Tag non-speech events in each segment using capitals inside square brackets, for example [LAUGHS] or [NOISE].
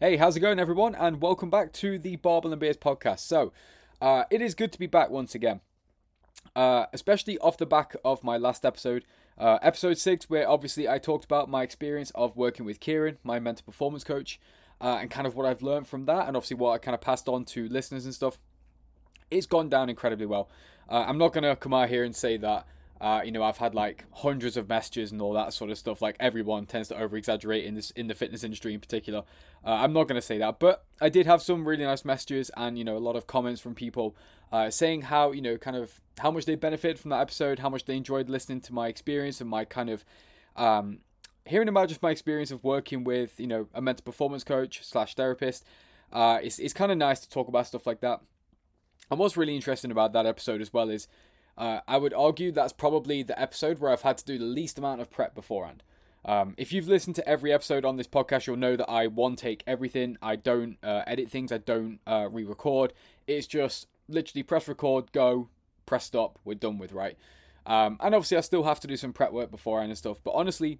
Hey, how's it going, everyone? And welcome back to the Barbell and Beers podcast. So, uh, it is good to be back once again, uh, especially off the back of my last episode, uh, episode six, where obviously I talked about my experience of working with Kieran, my mental performance coach, uh, and kind of what I've learned from that, and obviously what I kind of passed on to listeners and stuff. It's gone down incredibly well. Uh, I'm not gonna come out here and say that uh, you know, I've had like hundreds of messages and all that sort of stuff. Like everyone tends to over exaggerate in this in the fitness industry in particular. Uh, I'm not going to say that, but I did have some really nice messages and you know a lot of comments from people uh, saying how you know kind of how much they benefited from that episode, how much they enjoyed listening to my experience and my kind of um, hearing about just my experience of working with you know a mental performance coach slash therapist. Uh, it's it's kind of nice to talk about stuff like that. And what's really interesting about that episode as well is uh, I would argue that's probably the episode where I've had to do the least amount of prep beforehand. Um, if you've listened to every episode on this podcast, you'll know that I one take everything. I don't uh, edit things. I don't uh, re-record. It's just literally press record, go, press stop. We're done with right. Um, and obviously, I still have to do some prep work beforehand and stuff. But honestly,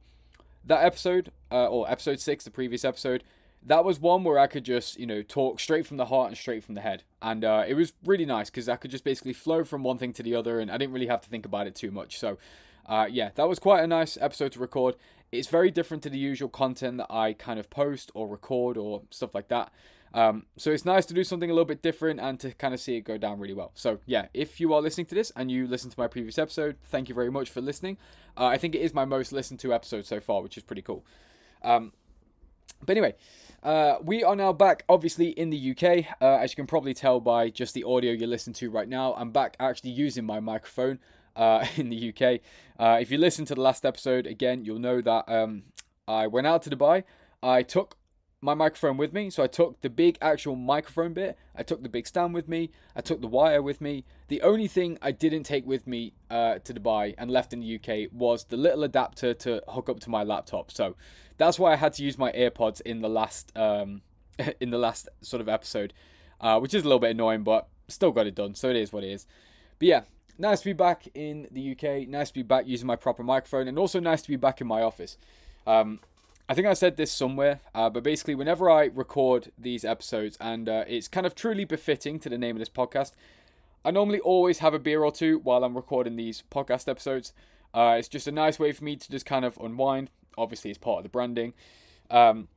that episode uh, or episode six, the previous episode, that was one where I could just, you know, talk straight from the heart and straight from the head. And uh, it was really nice because I could just basically flow from one thing to the other and I didn't really have to think about it too much. So, uh, yeah, that was quite a nice episode to record. It's very different to the usual content that I kind of post or record or stuff like that. Um, so it's nice to do something a little bit different and to kind of see it go down really well. So yeah, if you are listening to this and you listened to my previous episode, thank you very much for listening. Uh, I think it is my most listened to episode so far, which is pretty cool. Um, but anyway, uh, we are now back, obviously, in the UK. Uh, as you can probably tell by just the audio you're listening to right now, I'm back actually using my microphone uh, [LAUGHS] in the UK. Uh, if you listen to the last episode, again, you'll know that um, I went out to Dubai. I took my microphone with me. So I took the big actual microphone bit, I took the big stand with me, I took the wire with me. The only thing I didn't take with me uh, to Dubai and left in the UK was the little adapter to hook up to my laptop. So that's why I had to use my AirPods in the last um, [LAUGHS] in the last sort of episode, uh, which is a little bit annoying, but still got it done. So it is what it is. But yeah, nice to be back in the UK. Nice to be back using my proper microphone, and also nice to be back in my office. Um, I think I said this somewhere, uh, but basically, whenever I record these episodes, and uh, it's kind of truly befitting to the name of this podcast, I normally always have a beer or two while I'm recording these podcast episodes. Uh, it's just a nice way for me to just kind of unwind, obviously it's part of the branding. Um,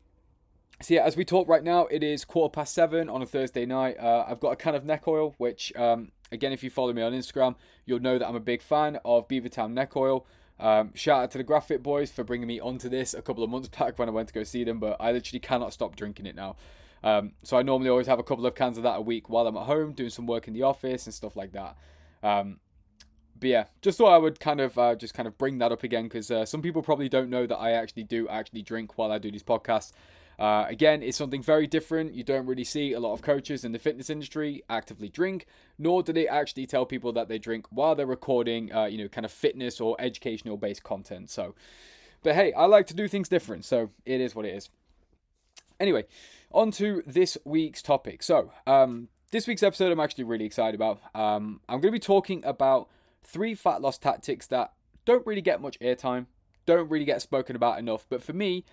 so yeah, as we talk right now, it is quarter past seven on a Thursday night. Uh, I've got a can of neck oil, which um, again, if you follow me on Instagram, you'll know that I'm a big fan of Beavertown neck oil. Um, shout out to the Graphic Boys for bringing me onto this a couple of months [LAUGHS] back when I went to go see them, but I literally cannot stop drinking it now. Um, so I normally always have a couple of cans of that a week while I'm at home doing some work in the office and stuff like that. Um, but yeah, just thought I would kind of uh, just kind of bring that up again because uh, some people probably don't know that I actually do actually drink while I do these podcasts. Uh, again, it's something very different. You don't really see a lot of coaches in the fitness industry actively drink, nor do they actually tell people that they drink while they're recording, uh, you know, kind of fitness or educational based content. So, but hey, I like to do things different, so it is what it is. Anyway, on to this week's topic. So, um, this week's episode I'm actually really excited about. Um, I'm going to be talking about three fat loss tactics that don't really get much airtime, don't really get spoken about enough. But for me,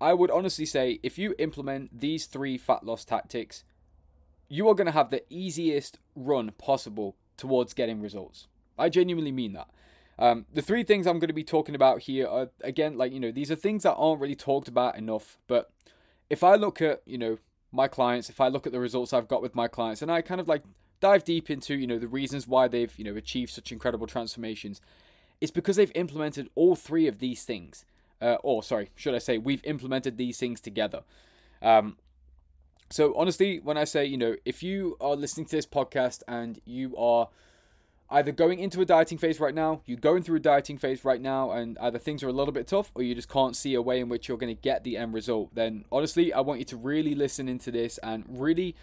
I would honestly say if you implement these three fat loss tactics, you are going to have the easiest run possible towards getting results. I genuinely mean that. Um, the three things I'm going to be talking about here are, again, like, you know, these are things that aren't really talked about enough. But if I look at, you know, my clients, if I look at the results I've got with my clients, and I kind of like dive deep into you know the reasons why they've you know achieved such incredible transformations it's because they've implemented all three of these things. Uh, or sorry should i say we've implemented these things together. Um, so honestly when i say you know if you are listening to this podcast and you are either going into a dieting phase right now you're going through a dieting phase right now and either things are a little bit tough or you just can't see a way in which you're going to get the end result then honestly i want you to really listen into this and really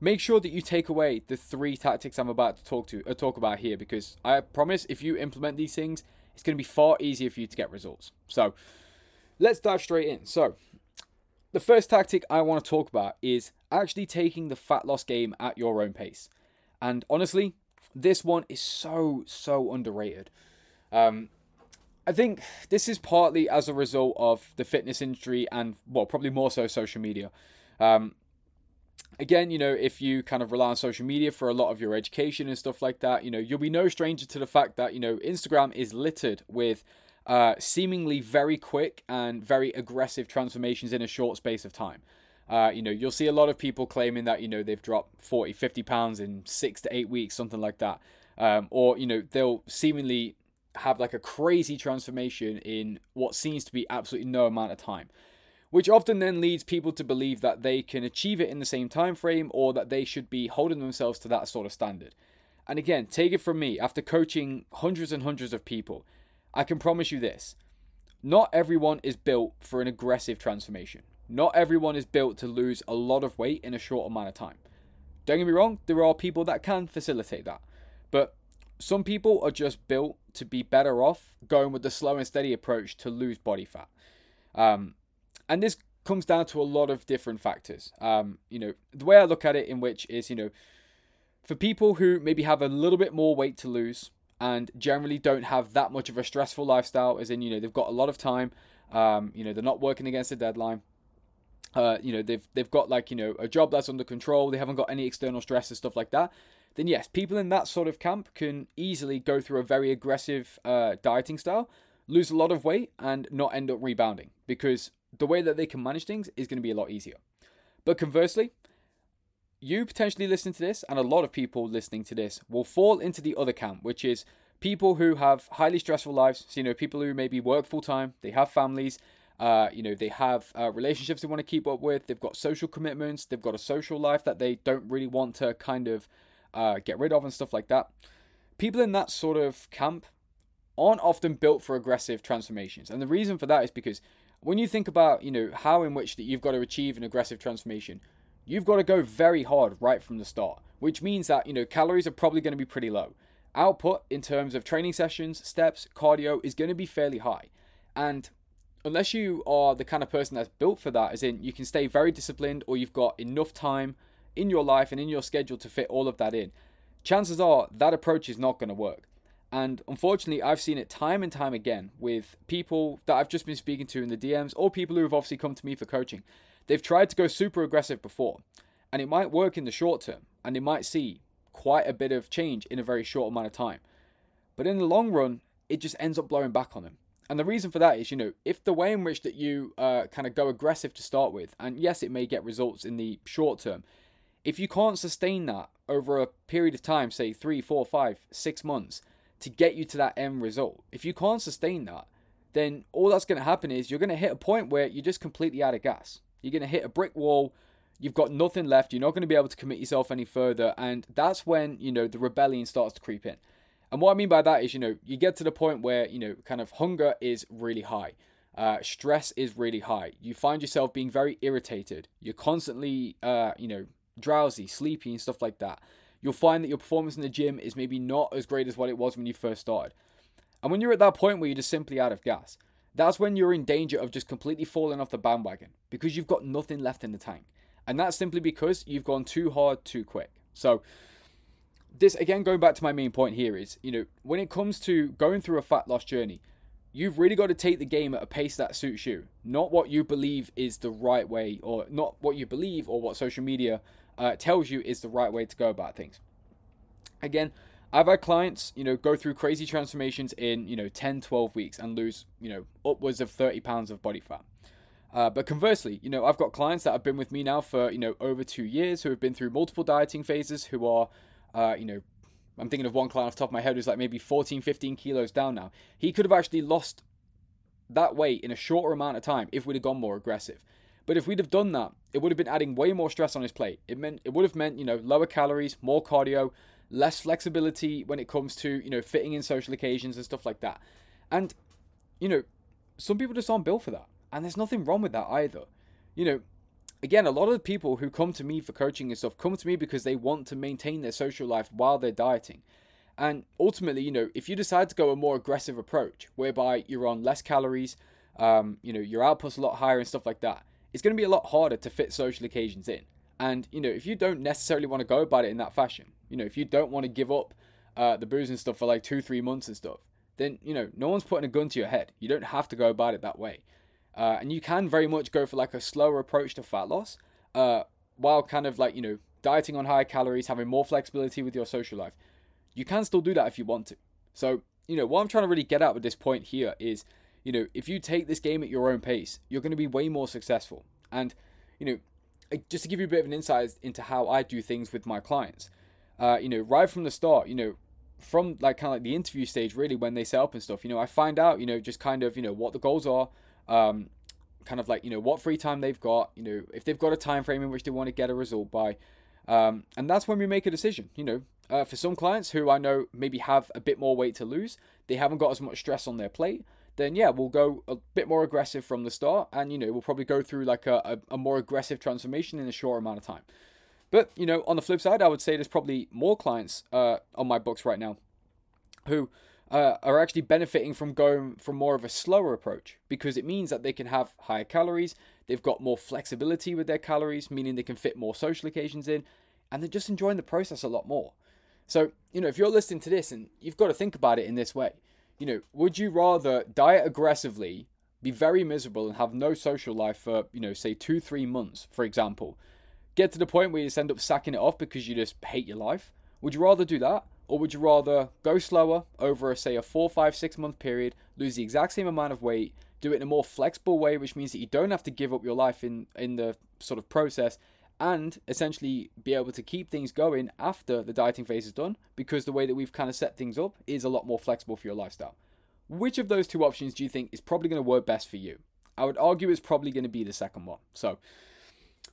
make sure that you take away the three tactics I'm about to talk to uh, talk about here because I promise if you implement these things, it's going to be far easier for you to get results. So, let's dive straight in. So, the first tactic I want to talk about is actually taking the fat loss game at your own pace. And honestly, this one is so so underrated. Um, I think this is partly as a result of the fitness industry and well, probably more so social media. Um, again, you know, if you kind of rely on social media for a lot of your education and stuff like that, you know, you'll be no stranger to the fact that, you know, Instagram is littered with uh, seemingly very quick and very aggressive transformations in a short space of time. Uh, you know, you'll see a lot of people claiming that, you know, they've dropped 40, 50 pounds in six to eight weeks, something like that. Um, or, you know, they'll seemingly have like a crazy transformation in what seems to be absolutely no amount of time which often then leads people to believe that they can achieve it in the same time frame or that they should be holding themselves to that sort of standard. And again, take it from me, after coaching hundreds and hundreds of people, I can promise you this. Not everyone is built for an aggressive transformation. Not everyone is built to lose a lot of weight in a short amount of time. Don't get me wrong, there are people that can facilitate that. But some people are just built to be better off going with the slow and steady approach to lose body fat. Um, and this comes down to a lot of different factors. Um, you know, the way I look at it, in which is, you know, for people who maybe have a little bit more weight to lose and generally don't have that much of a stressful lifestyle, as in, you know, they've got a lot of time, um, you know, they're not working against a deadline. Uh, you know, they've they've got like you know a job that's under control. They haven't got any external stress and stuff like that. Then yes, people in that sort of camp can easily go through a very aggressive uh, dieting style, lose a lot of weight, and not end up rebounding because the way that they can manage things is going to be a lot easier. But conversely, you potentially listen to this, and a lot of people listening to this will fall into the other camp, which is people who have highly stressful lives. So, you know, people who maybe work full time, they have families, uh, you know, they have uh, relationships they want to keep up with, they've got social commitments, they've got a social life that they don't really want to kind of uh, get rid of and stuff like that. People in that sort of camp aren't often built for aggressive transformations. And the reason for that is because when you think about, you know, how in which that you've got to achieve an aggressive transformation, you've got to go very hard right from the start, which means that, you know, calories are probably going to be pretty low. Output in terms of training sessions, steps, cardio is going to be fairly high. And unless you are the kind of person that's built for that, as in you can stay very disciplined or you've got enough time in your life and in your schedule to fit all of that in, chances are that approach is not going to work. And unfortunately, I've seen it time and time again with people that I've just been speaking to in the DMs or people who have obviously come to me for coaching. They've tried to go super aggressive before, and it might work in the short term, and they might see quite a bit of change in a very short amount of time. But in the long run, it just ends up blowing back on them. And the reason for that is, you know, if the way in which that you uh, kind of go aggressive to start with, and yes, it may get results in the short term, if you can't sustain that over a period of time, say three, four, five, six months, to get you to that end result. If you can't sustain that, then all that's going to happen is you're going to hit a point where you're just completely out of gas. You're going to hit a brick wall. You've got nothing left. You're not going to be able to commit yourself any further. And that's when, you know, the rebellion starts to creep in. And what I mean by that is, you know, you get to the point where, you know, kind of hunger is really high. Uh, stress is really high. You find yourself being very irritated. You're constantly, uh, you know, drowsy, sleepy, and stuff like that you'll find that your performance in the gym is maybe not as great as what it was when you first started. And when you're at that point where you're just simply out of gas, that's when you're in danger of just completely falling off the bandwagon because you've got nothing left in the tank. And that's simply because you've gone too hard too quick. So, this again, going back to my main point here is, you know, when it comes to going through a fat loss journey, you've really got to take the game at a pace that suits you, not what you believe is the right way, or not what you believe or what social media uh, tells you is the right way to go about things. Again, I've had clients, you know, go through crazy transformations in, you know, 10, 12 weeks and lose, you know, upwards of 30 pounds of body fat. Uh, but conversely, you know, I've got clients that have been with me now for, you know, over two years who have been through multiple dieting phases, who are, uh, you know, I'm thinking of one client off the top of my head who's like maybe 14, 15 kilos down now. He could have actually lost that weight in a shorter amount of time if we'd have gone more aggressive. But if we'd have done that, it would have been adding way more stress on his plate. It meant it would have meant, you know, lower calories, more cardio, less flexibility when it comes to, you know, fitting in social occasions and stuff like that. And, you know, some people just aren't built for that. And there's nothing wrong with that either. You know, again, a lot of the people who come to me for coaching and stuff come to me because they want to maintain their social life while they're dieting. And ultimately, you know, if you decide to go a more aggressive approach, whereby you're on less calories, um, you know, your output's a lot higher and stuff like that, it's going to be a lot harder to fit social occasions in. And, you know, if you don't necessarily want to go about it in that fashion, you know, if you don't want to give up uh, the booze and stuff for like two, three months and stuff, then, you know, no one's putting a gun to your head. You don't have to go about it that way. Uh, and you can very much go for like a slower approach to fat loss uh, while kind of like, you know, dieting on higher calories, having more flexibility with your social life. You can still do that if you want to. So, you know, what I'm trying to really get at with this point here is, you know, if you take this game at your own pace, you're going to be way more successful. And, you know, just to give you a bit of an insight into how I do things with my clients, uh, you know, right from the start, you know, from like kind of like the interview stage, really, when they set up and stuff, you know, I find out, you know, just kind of, you know, what the goals are, um, kind of like, you know, what free time they've got, you know, if they've got a time frame in which they want to get a result by. Um, and that's when we make a decision, you know. Uh, for some clients who I know maybe have a bit more weight to lose, they haven't got as much stress on their plate, then yeah, we'll go a bit more aggressive from the start, and you know we'll probably go through like a, a, a more aggressive transformation in a short amount of time. But you know, on the flip side, I would say there's probably more clients uh, on my books right now who uh, are actually benefiting from going from more of a slower approach because it means that they can have higher calories, they've got more flexibility with their calories, meaning they can fit more social occasions in, and they're just enjoying the process a lot more. So, you know, if you're listening to this and you've got to think about it in this way, you know, would you rather diet aggressively, be very miserable, and have no social life for, you know, say two, three months, for example, get to the point where you just end up sacking it off because you just hate your life? Would you rather do that? Or would you rather go slower over, a, say, a four, five, six month period, lose the exact same amount of weight, do it in a more flexible way, which means that you don't have to give up your life in, in the sort of process, and essentially be able to keep things going after the dieting phase is done because the way that we've kind of set things up is a lot more flexible for your lifestyle. Which of those two options do you think is probably going to work best for you? I would argue it's probably going to be the second one. So,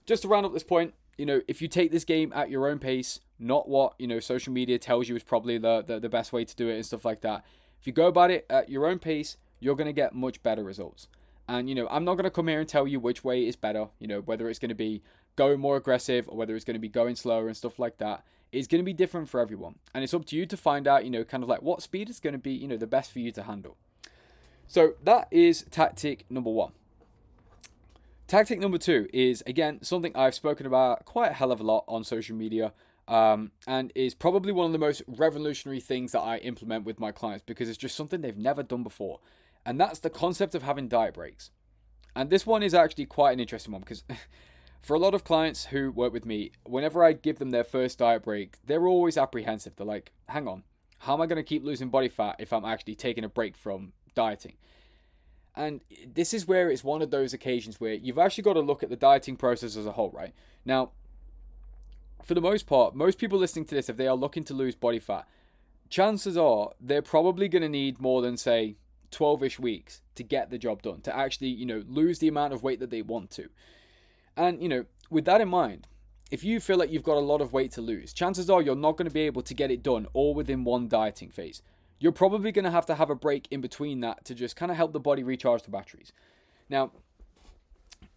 just to round up this point, you know, if you take this game at your own pace, not what, you know, social media tells you is probably the, the, the best way to do it and stuff like that. If you go about it at your own pace, you're going to get much better results. And, you know, I'm not going to come here and tell you which way is better, you know, whether it's going to be going more aggressive or whether it's going to be going slower and stuff like that. It's going to be different for everyone. And it's up to you to find out, you know, kind of like what speed is going to be, you know, the best for you to handle. So that is tactic number one. Tactic number two is, again, something I've spoken about quite a hell of a lot on social media. Um, and is probably one of the most revolutionary things that I implement with my clients because it's just something they've never done before. And that's the concept of having diet breaks. And this one is actually quite an interesting one because [LAUGHS] for a lot of clients who work with me, whenever I give them their first diet break, they're always apprehensive. They're like, hang on, how am I going to keep losing body fat if I'm actually taking a break from dieting? And this is where it's one of those occasions where you've actually got to look at the dieting process as a whole, right? Now, for the most part, most people listening to this, if they are looking to lose body fat, chances are they're probably going to need more than, say, 12 ish weeks to get the job done, to actually, you know, lose the amount of weight that they want to. And, you know, with that in mind, if you feel like you've got a lot of weight to lose, chances are you're not going to be able to get it done all within one dieting phase you're probably going to have to have a break in between that to just kind of help the body recharge the batteries. Now,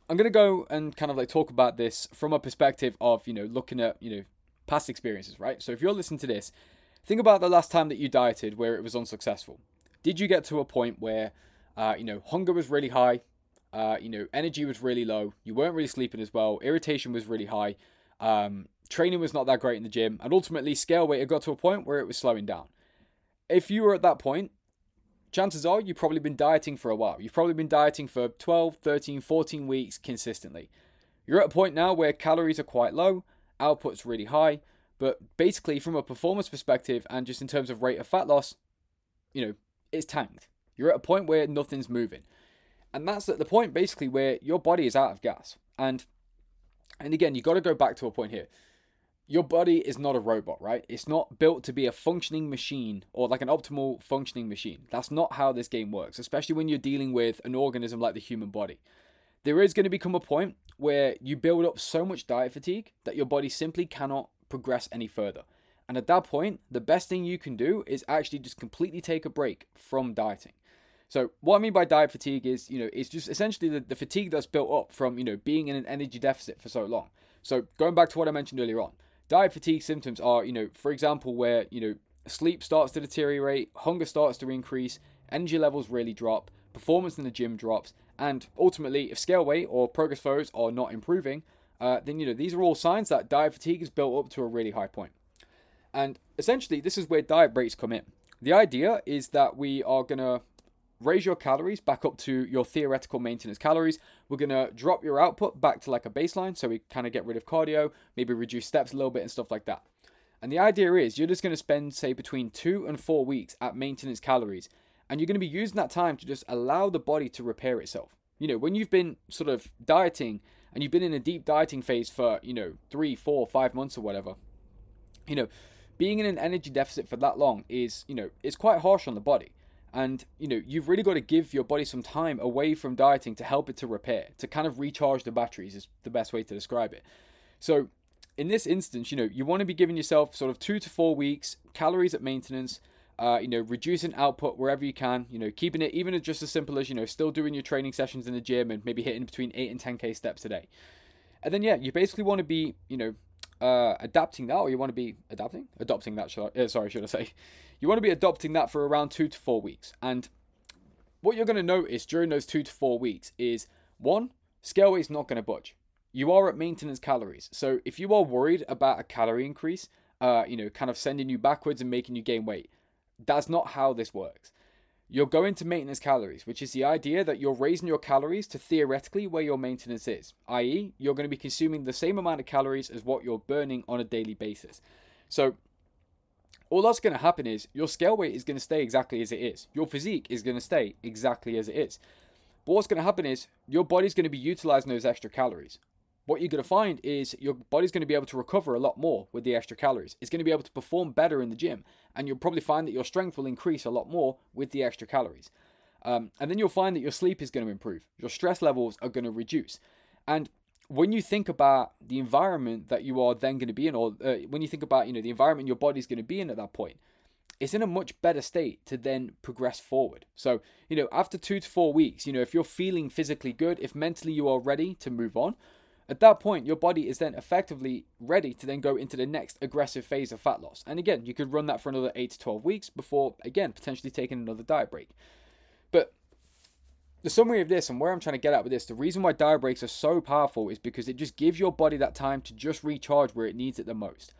I'm going to go and kind of like talk about this from a perspective of, you know, looking at, you know, past experiences, right? So if you're listening to this, think about the last time that you dieted where it was unsuccessful. Did you get to a point where, uh, you know, hunger was really high, uh, you know, energy was really low, you weren't really sleeping as well, irritation was really high, um, training was not that great in the gym, and ultimately scale weight had got to a point where it was slowing down if you were at that point, chances are you've probably been dieting for a while. You've probably been dieting for 12, 13, 14 weeks consistently. You're at a point now where calories are quite low, output's really high, but basically from a performance perspective and just in terms of rate of fat loss, you know, it's tanked. You're at a point where nothing's moving. And that's at the point basically where your body is out of gas. And and again, you got to go back to a point here your body is not a robot, right? It's not built to be a functioning machine or like an optimal functioning machine. That's not how this game works, especially when you're dealing with an organism like the human body. There is going to become a point where you build up so much diet fatigue that your body simply cannot progress any further. And at that point, the best thing you can do is actually just completely take a break from dieting. So what I mean by diet fatigue is, you know, it's just essentially the, the fatigue that's built up from, you know, being in an energy deficit for so long. So going back to what I mentioned earlier on, Diet fatigue symptoms are, you know, for example, where, you know, sleep starts to deteriorate, hunger starts to increase, energy levels really drop, performance in the gym drops, and ultimately, if scale weight or progress photos are not improving, uh, then, you know, these are all signs that diet fatigue is built up to a really high point. And essentially, this is where diet breaks come in. The idea is that we are going to raise your calories back up to your theoretical maintenance calories. We're going to drop your output back to like a baseline. So we kind of get rid of cardio, maybe reduce steps a little bit and stuff like that. And the idea is you're just going to spend, say, between two and four weeks at maintenance calories. And you're going to be using that time to just allow the body to repair itself. You know, when you've been sort of dieting and you've been in a deep dieting phase for, you know, three, four, five months or whatever, you know, being in an energy deficit for that long is, you know, it's quite harsh on the body. And, you know, you've really got to give your body some time away from dieting to help it to repair, to kind of recharge the batteries, is the best way to describe it. So, in this instance, you know, you want to be giving yourself sort of two to four weeks, calories at maintenance, uh, you know, reducing output wherever you can, you know, keeping it even just as simple as, you know, still doing your training sessions in the gym and maybe hitting between 8 and 10k steps a day. And then, yeah, you basically want to be, you know, uh, adapting that, or you want to be adapting, adopting that. Should I, uh, sorry, should I say? [LAUGHS] You want to be adopting that for around two to four weeks. And what you're going to notice during those two to four weeks is one, scale weight's not going to budge. You are at maintenance calories. So if you are worried about a calorie increase, uh, you know, kind of sending you backwards and making you gain weight, that's not how this works. You're going to maintenance calories, which is the idea that you're raising your calories to theoretically where your maintenance is, i.e., you're going to be consuming the same amount of calories as what you're burning on a daily basis. So, all that's going to happen is your scale weight is going to stay exactly as it is. Your physique is going to stay exactly as it is. But what's going to happen is your body's going to be utilizing those extra calories what you're going to find is your body's going to be able to recover a lot more with the extra calories. It's going to be able to perform better in the gym, and you'll probably find that your strength will increase a lot more with the extra calories. Um, and then you'll find that your sleep is going to improve, your stress levels are going to reduce. And when you think about the environment that you are then going to be in, or uh, when you think about you know the environment your body's going to be in at that point, it's in a much better state to then progress forward. So you know after two to four weeks, you know if you're feeling physically good, if mentally you are ready to move on, at that point, your body is then effectively ready to then go into the next aggressive phase of fat loss. And again, you could run that for another 8 to 12 weeks before, again, potentially taking another diet break. But the summary of this and where I'm trying to get at with this, the reason why diet breaks are so powerful is because it just gives your body that time to just recharge where it needs it the most.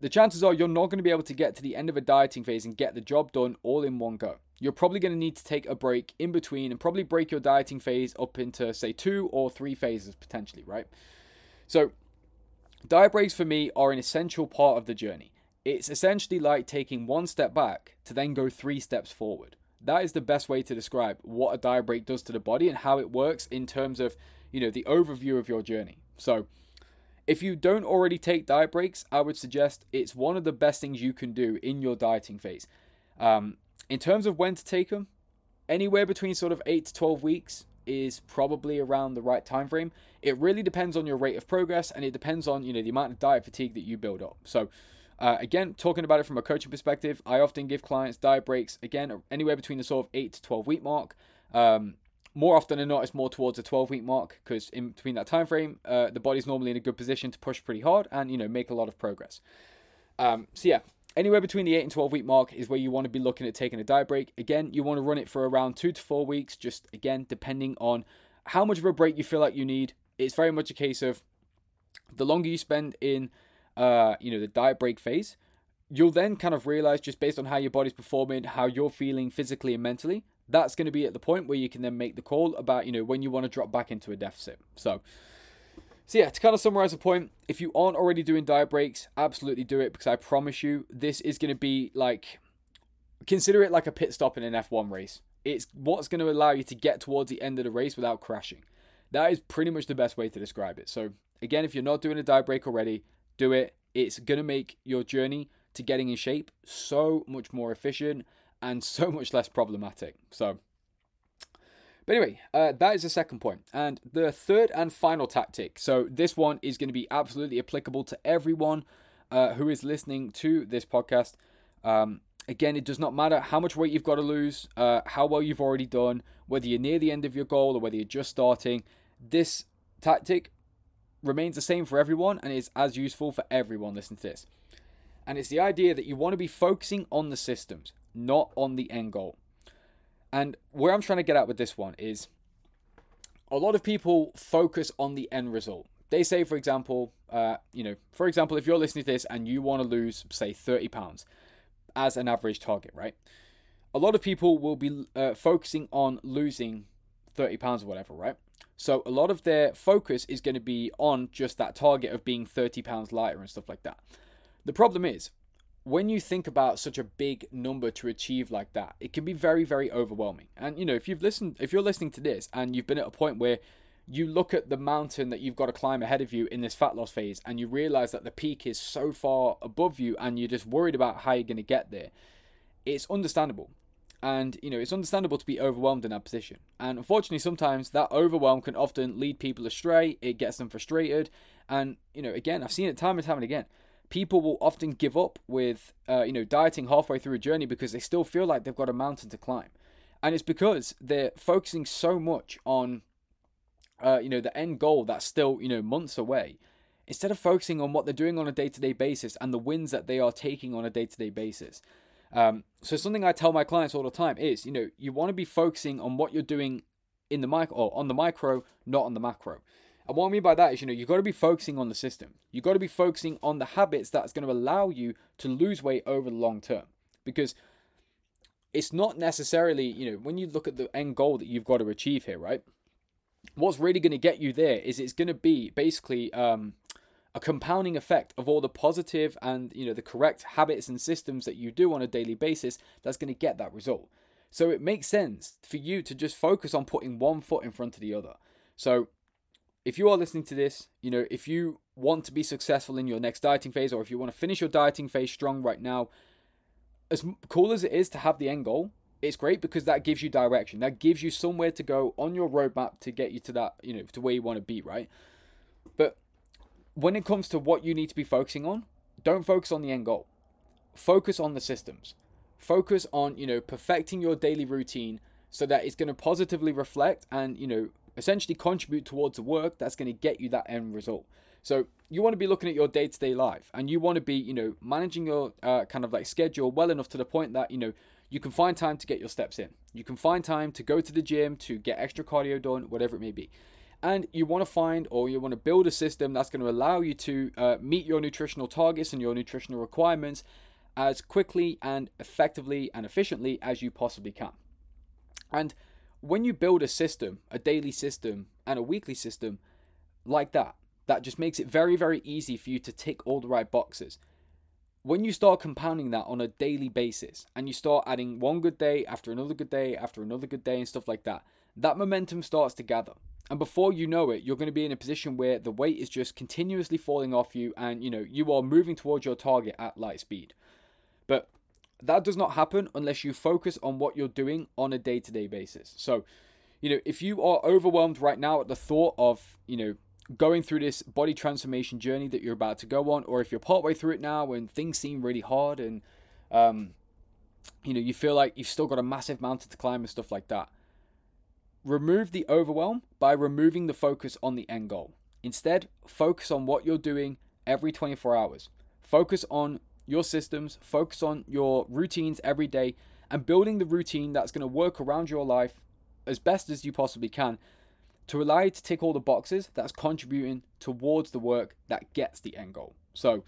The chances are you're not going to be able to get to the end of a dieting phase and get the job done all in one go you're probably going to need to take a break in between and probably break your dieting phase up into, say, two or three phases potentially, right? So, diet breaks for me are an essential part of the journey. It's essentially like taking one step back to then go three steps forward. That is the best way to describe what a diet break does to the body and how it works in terms of, you know, the overview of your journey. So, if you don't already take diet breaks, I would suggest it's one of the best things you can do in your dieting phase. Um, in terms of when to take them, anywhere between sort of 8 to 12 weeks is probably around the right time frame. It really depends on your rate of progress and it depends on, you know, the amount of diet fatigue that you build up. So, uh, again, talking about it from a coaching perspective, I often give clients diet breaks, again, anywhere between the sort of 8 to 12 week mark. Um, more often than not, it's more towards a 12 week mark because in between that time frame, uh, the body's normally in a good position to push pretty hard and, you know, make a lot of progress. Um, so, yeah, Anywhere between the 8 and 12 week mark is where you want to be looking at taking a diet break. Again, you want to run it for around 2 to 4 weeks, just again, depending on how much of a break you feel like you need. It's very much a case of the longer you spend in uh, you know, the diet break phase, you'll then kind of realize just based on how your body's performing, how you're feeling physically and mentally, that's going to be at the point where you can then make the call about, you know, when you want to drop back into a deficit. So, so yeah, to kind of summarize the point, if you aren't already doing diet breaks, absolutely do it because I promise you, this is going to be like, consider it like a pit stop in an F1 race. It's what's going to allow you to get towards the end of the race without crashing. That is pretty much the best way to describe it. So again, if you're not doing a diet break already, do it. It's going to make your journey to getting in shape so much more efficient and so much less problematic. So but anyway, uh, that is the second point. And the third and final tactic. So this one is going to be absolutely applicable to everyone uh, who is listening to this podcast. Um, again, it does not matter how much weight you've got to lose, uh, how well you've already done, whether you're near the end of your goal or whether you're just starting. This tactic remains the same for everyone and is as useful for everyone listening to this. And it's the idea that you want to be focusing on the systems, not on the end goal. And where I'm trying to get at with this one is a lot of people focus on the end result. They say, for example, uh, you know, for example, if you're listening to this and you want to lose, say, 30 pounds as an average target, right? a lot of people will be uh, focusing on losing 30 pounds or whatever, right? So a lot of their focus is going to be on just that target of being 30 pounds lighter and stuff like that. The problem is, when you think about such a big number to achieve like that, it can be very, very overwhelming. And you know, if you've listened, if you're listening to this and you've been at a point where you look at the mountain that you've got to climb ahead of you in this fat loss phase and you realize that the peak is so far above you and you're just worried about how you're going to get there, it's understandable. And, you know, it's understandable to be overwhelmed in that position. And unfortunately, sometimes that overwhelm can often lead people astray. It gets them frustrated. And, you know, again, I've seen it time and time and again. People will often give up with, uh, you know, dieting halfway through a journey because they still feel like they've got a mountain to climb. And it's because they're focusing so much on uh, you know, the end goal that's still, you know, months away, instead of focusing on what they're doing on a day to day basis and the wins that they are taking on a day to day basis. Um, so something I tell my clients all the time is, you know, you want to be focusing on what you're doing in the micro or on the micro, not on the macro. And what I mean by that is, you know, you've got to be focusing on the system. You've got to be focusing on the habits that's going to allow you to lose weight over the long term. Because it's not necessarily, you know, when you look at the end goal that you've got to achieve here, right? what's really going to get you there is it's going to be basically um, a compounding effect of all the positive and you know the correct habits and systems that you do on a daily basis that's going to get that result so it makes sense for you to just focus on putting one foot in front of the other so if you are listening to this you know if you want to be successful in your next dieting phase or if you want to finish your dieting phase strong right now as cool as it is to have the end goal it's great because that gives you direction. That gives you somewhere to go on your roadmap to get you to that, you know, to where you want to be, right? But when it comes to what you need to be focusing on, don't focus on the end goal. Focus on the systems. Focus on, you know, perfecting your daily routine so that it's going to positively reflect and, you know, essentially contribute towards the work that's going to get you that end result. So you want to be looking at your day-to-day life and you want to be, you know, managing your uh, kind of like schedule well enough to the point that, you know, you can find time to get your steps in. You can find time to go to the gym, to get extra cardio done, whatever it may be. And you want to find or you want to build a system that's going to allow you to uh, meet your nutritional targets and your nutritional requirements as quickly and effectively and efficiently as you possibly can. And when you build a system, a daily system and a weekly system like that, that just makes it very, very easy for you to tick all the right boxes when you start compounding that on a daily basis and you start adding one good day after another good day after another good day and stuff like that, that momentum starts to gather. And before you know it, you're going to be in a position where the weight is just continuously falling off you and you know, you are moving towards your target at light speed. But that does not happen unless you focus on what you're doing on a day-to-day basis. So, you know, if you are overwhelmed right now at the thought of, you know, going through this body transformation journey that you're about to go on, or if you're partway through it now and things seem really hard and um, you know you feel like you've still got a massive mountain to climb and stuff like that. Remove the overwhelm by removing the focus on the end goal. Instead, focus on what you're doing every 24 hours. Focus on your systems, focus on your routines every day, and building the routine that's going to work around your life as best as you possibly can to allow you to tick all the boxes that's contributing towards the work that gets the end goal. So,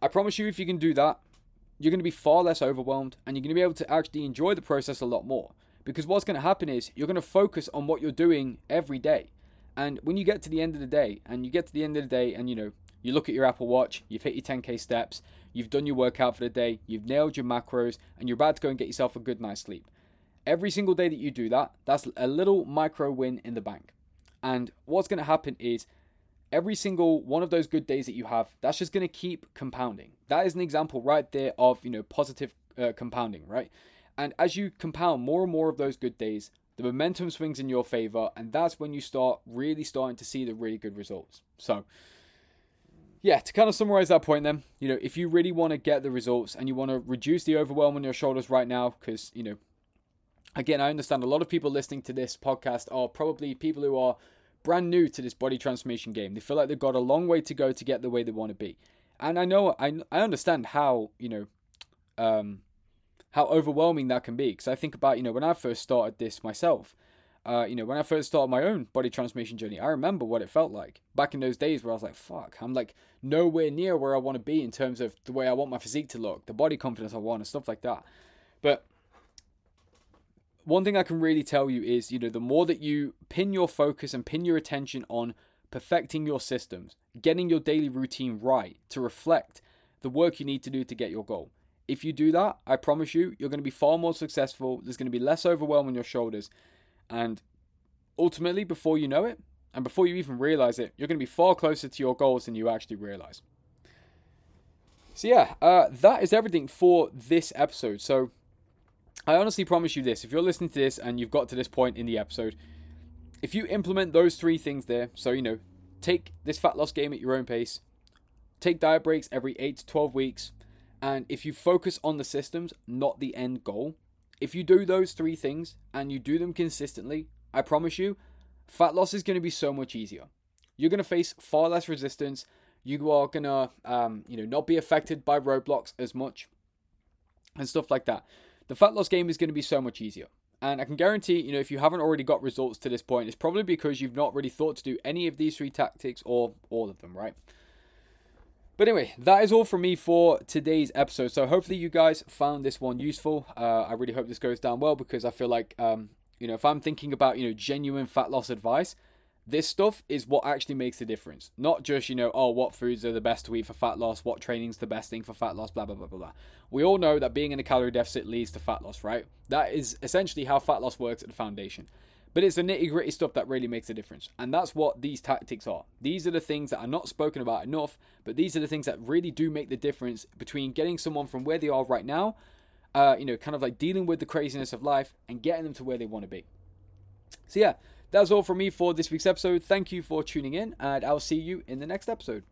I promise you, if you can do that, you're going to be far less overwhelmed and you're going to be able to actually enjoy the process a lot more. Because what's going to happen is you're going to focus on what you're doing every day. And when you get to the end of the day, and you get to the end of the day, and you know, you look at your Apple Watch, you've hit your 10k steps, you've done your workout for the day, you've nailed your macros, and you're about to go and get yourself a good night's sleep. Every single day that you do that, that's a little micro win in the bank. And what's going to happen is every single one of those good days that you have, that's just going to keep compounding. That is an example right there of, you know, positive uh, compounding, right? And as you compound more and more of those good days, the momentum swings in your favor, and that's when you start really starting to see the really good results. So, yeah, to kind of summarize that point, then, you know, if you really want to get the results and you want to reduce the overwhelm on your shoulders right now, because, you know, again, I understand a lot of people listening to this podcast are probably people who are brand new to this body transformation game. They feel like they've got a long way to go to get the way they want to be. And I know, I, I understand how, you know, um, how overwhelming that can be. Because I think about, you know, when I first started this myself, uh, you know, when I first started my own body transformation journey, I remember what it felt like back in those days where I was like, fuck, I'm like nowhere near where I want to be in terms of the way I want my physique to look, the body confidence I want, and stuff like that. But one thing I can really tell you is, you know, the more that you pin your focus and pin your attention on perfecting your systems, getting your daily routine right to reflect the work you need to do to get your goal. If you do that, I promise you, you're going to be far more successful. There's going to be less overwhelm on your shoulders. And ultimately, before you know it, and before you even realize it, you're going to be far closer to your goals than you actually realize. So, yeah, uh, that is everything for this episode. So, I honestly promise you this if you're listening to this and you've got to this point in the episode, if you implement those three things there, so, you know, take this fat loss game at your own pace, take diet breaks every 8 to 12 weeks, and if you focus on the systems, not the end goal, if you do those three things and you do them consistently, I promise you, fat loss is going to be so much easier. You're going to face far less resistance. You are going to, um, you know, not be affected by roadblocks as much and stuff like that. The fat loss game is going to be so much easier. And I can guarantee, you know, if you haven't already got results to this point, it's probably because you've not really thought to do any of these three tactics or all of them, right? But anyway, that is all from me for today's episode. So hopefully you guys found this one useful. Uh, I really hope this goes down well because I feel like um, you know, if I'm thinking about, you know, genuine fat loss advice, this stuff is what actually makes the difference. Not just, you know, oh, what foods are the best to eat for fat loss, what training's the best thing for fat loss, blah, blah, blah, blah, blah. We all know that being in a calorie deficit leads to fat loss, right? That is essentially how fat loss works at the foundation. But it's the nitty gritty stuff that really makes a difference. And that's what these tactics are. These are the things that are not spoken about enough, but these are the things that really do make the difference between getting someone from where they are right now uh, you know, kind of like dealing with the craziness of life and getting them to where they want to be. So, yeah, that's all from me for this week's episode. Thank you for tuning in, and I'll see you in the next episode.